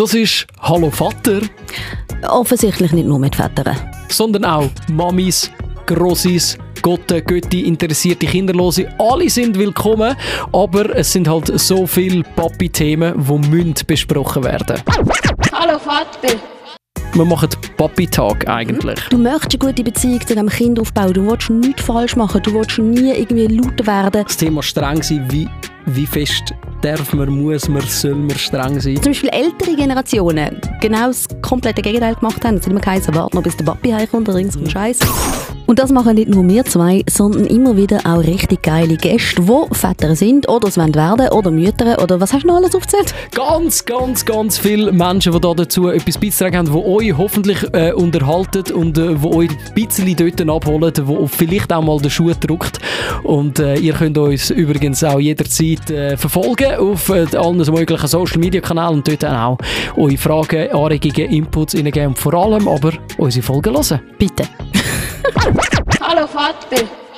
Das ist Hallo Vater. Offensichtlich nicht nur mit Vätern. Sondern auch Mamis, Grossis, Gotte, Götti, interessierte Kinderlose. Alle sind willkommen, aber es sind halt so viele Papi-Themen, die müssen besprochen werden. Hallo Vater. Wir machen Papi-Tag eigentlich. Du möchtest eine gute Beziehung zu diesem Kind aufbauen. Du willst nichts falsch machen. Du willst nie irgendwie laut werden. Das Thema streng sein, wie, wie fest darf man, muss man, soll man streng sein. Zum Beispiel ältere Generationen genau das komplette Gegenteil gemacht haben. Es hat immer geheißen, warte noch, bis der Papi heimkommt oder irgend so ein Scheiß. Und das machen nicht nur wir zwei, sondern immer wieder auch richtig geile Gäste, die Väter sind oder es werden oder Mütter oder was hast du noch alles aufgezählt? Ganz, ganz, ganz viele Menschen, die da dazu etwas beizutragen haben, die euch hoffentlich äh, unterhalten und äh, die euch ein bisschen dort abholen, wo vielleicht auch mal der Schuh drückt. Und äh, ihr könnt uns übrigens auch jederzeit äh, verfolgen auf allen möglichen Social Media Kanälen und dort auch eure Fragen, Anregungen, Inputs reingeben und vor allem aber unsere Folgen hören. Bitte. Hallo Vater.